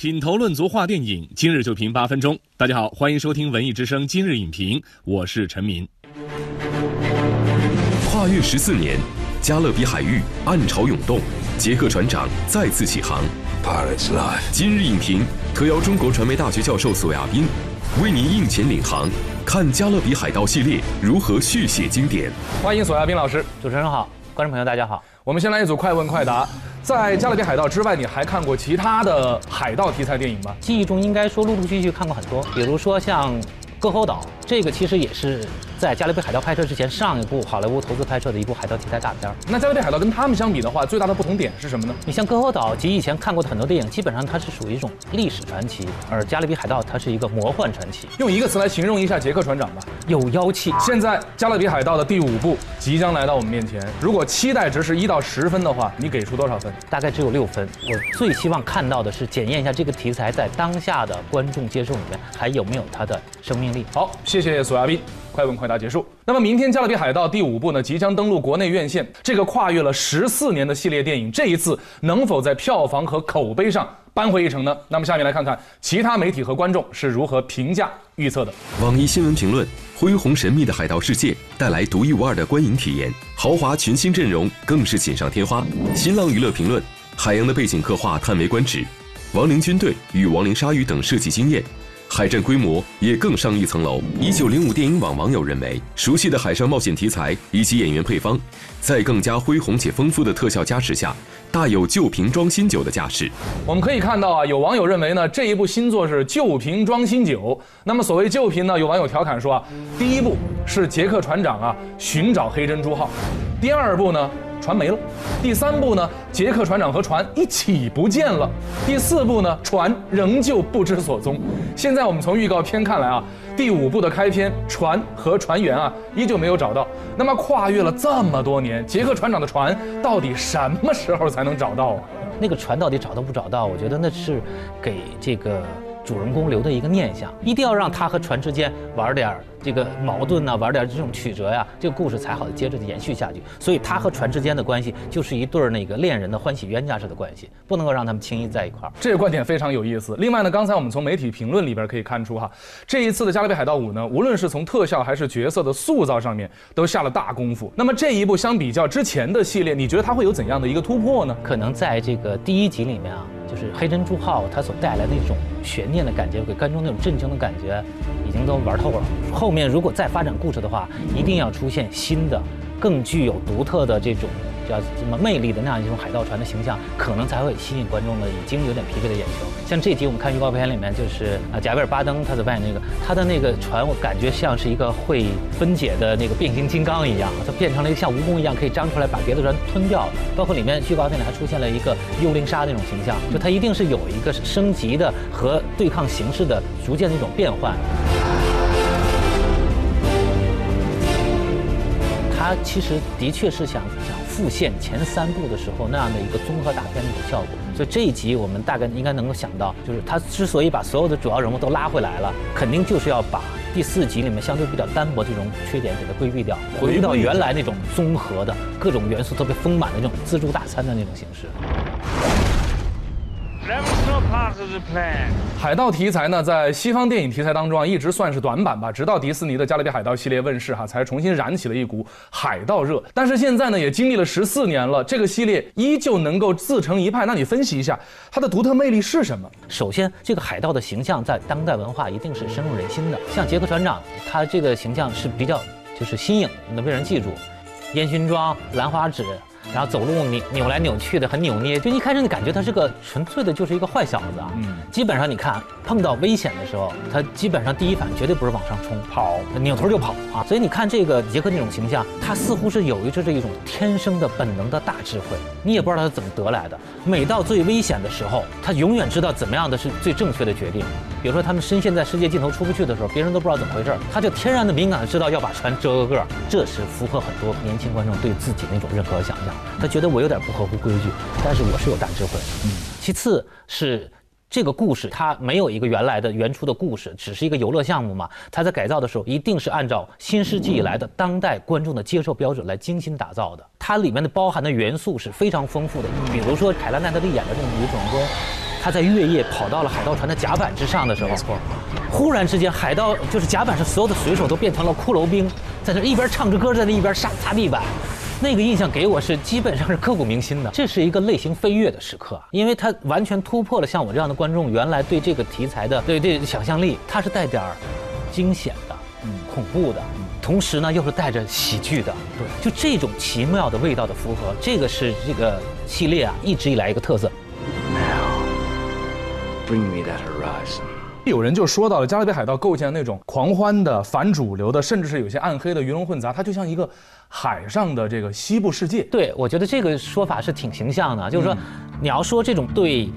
品头论足话电影，今日就评八分钟。大家好，欢迎收听文艺之声今日影评，我是陈明。跨越十四年，加勒比海域暗潮涌动，杰克船长再次起航。今日影评特邀中国传媒大学教授索亚斌，为您应前领航，看加勒比海盗系列如何续写经典。欢迎索亚斌老师，主持人好，观众朋友大家好。我们先来一组快问快答。在《加勒比海盗》之外，你还看过其他的海盗题材电影吗？记忆中应该说陆陆续续看过很多，比如说像《割喉岛》，这个其实也是。在《加勒比海盗》拍摄之前，上一部好莱坞投资拍摄的一部海盗题材大片。那《加勒比海盗》跟他们相比的话，最大的不同点是什么呢？你像《歌喉岛》及以前看过的很多电影，基本上它是属于一种历史传奇，而《加勒比海盗》它是一个魔幻传奇。用一个词来形容一下杰克船长吧，有妖气。现在《加勒比海盗》的第五部即将来到我们面前，如果期待值是一到十分的话，你给出多少分？大概只有六分。我最希望看到的是检验一下这个题材在当下的观众接受里面还有没有它的生命力。好，谢谢索亚斌。快问快答结束。那么明天《加勒比海盗》第五部呢，即将登陆国内院线。这个跨越了十四年的系列电影，这一次能否在票房和口碑上扳回一城呢？那么下面来看看其他媒体和观众是如何评价预测的。网易新闻评论：恢宏神秘的海盗世界带来独一无二的观影体验，豪华群星阵容更是锦上添花。新浪娱乐评论：海洋的背景刻画叹为观止，亡灵军队与亡灵鲨鱼等设计惊艳。海战规模也更上一层楼。一九零五电影网网友认为，熟悉的海上冒险题材以及演员配方，在更加恢宏且丰富的特效加持下，大有旧瓶装新酒的架势。我们可以看到啊，有网友认为呢，这一部新作是旧瓶装新酒。那么所谓旧瓶呢，有网友调侃说啊，第一部是杰克船长啊寻找黑珍珠号，第二部呢。船没了，第三部呢？杰克船长和船一起不见了。第四部呢？船仍旧不知所踪。现在我们从预告片看来啊，第五部的开篇，船和船员啊依旧没有找到。那么跨越了这么多年，杰克船长的船到底什么时候才能找到啊？那个船到底找到不找到？我觉得那是给这个。主人公留的一个念想，一定要让他和船之间玩点这个矛盾呢，玩点这种曲折呀，这个故事才好接着延续下去。所以他和船之间的关系就是一对儿那个恋人的欢喜冤家式的关系，不能够让他们轻易在一块儿。这个观点非常有意思。另外呢，刚才我们从媒体评论里边可以看出哈，这一次的《加勒比海盗五》呢，无论是从特效还是角色的塑造上面，都下了大功夫。那么这一部相比较之前的系列，你觉得它会有怎样的一个突破呢？可能在这个第一集里面啊。就是黑珍珠号它所带来的一种悬念的感觉，给观众那种震惊的感觉，已经都玩透了。后面如果再发展故事的话，一定要出现新的。更具有独特的这种叫什么魅力的那样一种海盗船的形象，可能才会吸引观众的已经有点疲惫的眼球。像这集我们看预告片里面，就是啊贾维尔巴登他在扮演那个他的那个船，我感觉像是一个会分解的那个变形金刚一样，它变成了一个像蜈蚣一样可以张出来把别的船吞掉。包括里面预告片里还出现了一个幽灵鲨那种形象，就它一定是有一个升级的和对抗形式的逐渐的一种变换。它其实的确是想想复现前三部的时候那样的一个综合大片的一种效果，所以这一集我们大概应该能够想到，就是他之所以把所有的主要人物都拉回来了，肯定就是要把第四集里面相对比较单薄这种缺点给它规避掉，回到原来那种综合的各种元素特别丰满的那种自助大餐的那种形式。海盗题材呢，在西方电影题材当中啊，一直算是短板吧。直到迪士尼的《加勒比海盗》系列问世哈，才重新燃起了一股海盗热。但是现在呢，也经历了十四年了，这个系列依旧能够自成一派。那你分析一下它的独特魅力是什么？首先，这个海盗的形象在当代文化一定是深入人心的。像杰克船长，他这个形象是比较就是新颖，能被人记住。烟熏妆、兰花指。然后走路扭扭来扭去的，很扭捏。就一开始你感觉他是个纯粹的，就是一个坏小子啊。嗯。基本上你看碰到危险的时候，他基本上第一反应绝对不是往上冲，跑，扭头就跑啊。所以你看这个杰克那种形象，他似乎是有一这一种天生的本能的大智慧。你也不知道他怎么得来的。每到最危险的时候，他永远知道怎么样的是最正确的决定。比如说他们深陷在世界尽头出不去的时候，别人都不知道怎么回事，他就天然的敏感的知道要把船遮个个儿。这是符合很多年轻观众对自己那种认可和想象。他觉得我有点不合乎规矩，但是我是有大智慧。嗯，其次是这个故事，它没有一个原来的原初的故事，只是一个游乐项目嘛。它在改造的时候，一定是按照新世纪以来的当代观众的接受标准来精心打造的。它里面的包含的元素是非常丰富的，比如说凯拉奈特利演的这种女主人公。他在月夜跑到了海盗船的甲板之上的时候，没错，忽然之间海盗就是甲板上所有的水手都变成了骷髅兵，在那一边唱着歌，在那一边杀擦地板。那个印象给我是基本上是刻骨铭心的，这是一个类型飞跃的时刻，因为它完全突破了像我这样的观众原来对这个题材的对对想象力，它是带点儿惊险的，嗯，恐怖的，同时呢又是带着喜剧的，对，就这种奇妙的味道的符合，这个是这个系列啊一直以来一个特色。Bring me that horizon. 有人就说到了《加勒比海盗》构建那种狂欢的、反主流的，甚至是有些暗黑的鱼龙混杂，它就像一个海上的这个西部世界。对，我觉得这个说法是挺形象的，就是说，你要说这种对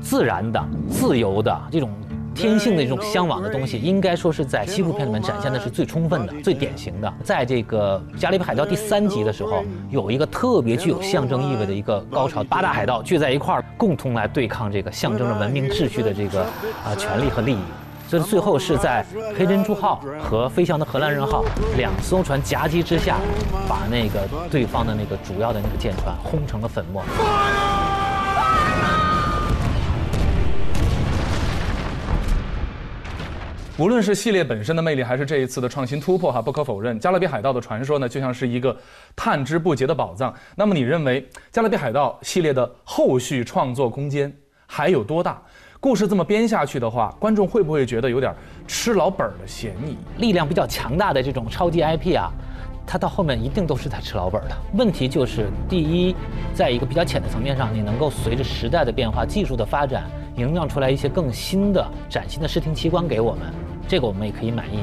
自然的、自由的这种。天性的这种向往的东西，应该说是在西部片里面展现的是最充分的、最典型的。在这个《加勒比海盗》第三集的时候，有一个特别具有象征意味的一个高潮，八大海盗聚在一块儿，共同来对抗这个象征着文明秩序的这个啊权利和利益。所以最后是在黑珍珠号和飞翔的荷兰人号两艘船夹击之下，把那个对方的那个主要的那个舰船轰成了粉末。无论是系列本身的魅力，还是这一次的创新突破，哈，不可否认，《加勒比海盗》的传说呢，就像是一个探之不竭的宝藏。那么，你认为《加勒比海盗》系列的后续创作空间还有多大？故事这么编下去的话，观众会不会觉得有点吃老本的嫌疑？力量比较强大的这种超级 IP 啊，它到后面一定都是在吃老本的。问题就是，第一，在一个比较浅的层面上，你能够随着时代的变化、技术的发展，营造出来一些更新的、崭新的视听奇观给我们。这个我们也可以满意。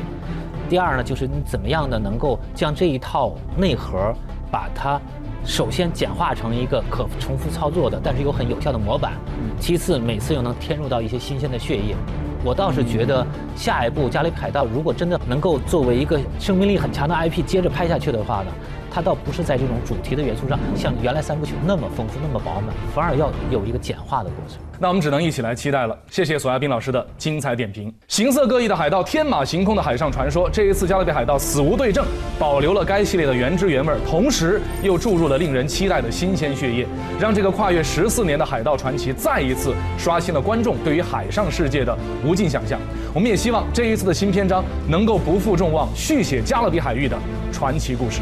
第二呢，就是你怎么样的能够将这一套内核，把它首先简化成一个可重复操作的，但是又很有效的模板。其次，每次又能添入到一些新鲜的血液。我倒是觉得，下一步《加勒比海盗》如果真的能够作为一个生命力很强的 IP 接着拍下去的话呢？它倒不是在这种主题的元素上像原来三部曲那么丰富、那么饱满，反而要有一个简化的过程。那我们只能一起来期待了。谢谢索亚斌老师的精彩点评。形色各异的海盗，天马行空的海上传说。这一次《加勒比海盗》死无对证，保留了该系列的原汁原味，同时又注入了令人期待的新鲜血液，让这个跨越十四年的海盗传奇再一次刷新了观众对于海上世界的无尽想象。我们也希望这一次的新篇章能够不负众望，续写加勒比海域的传奇故事。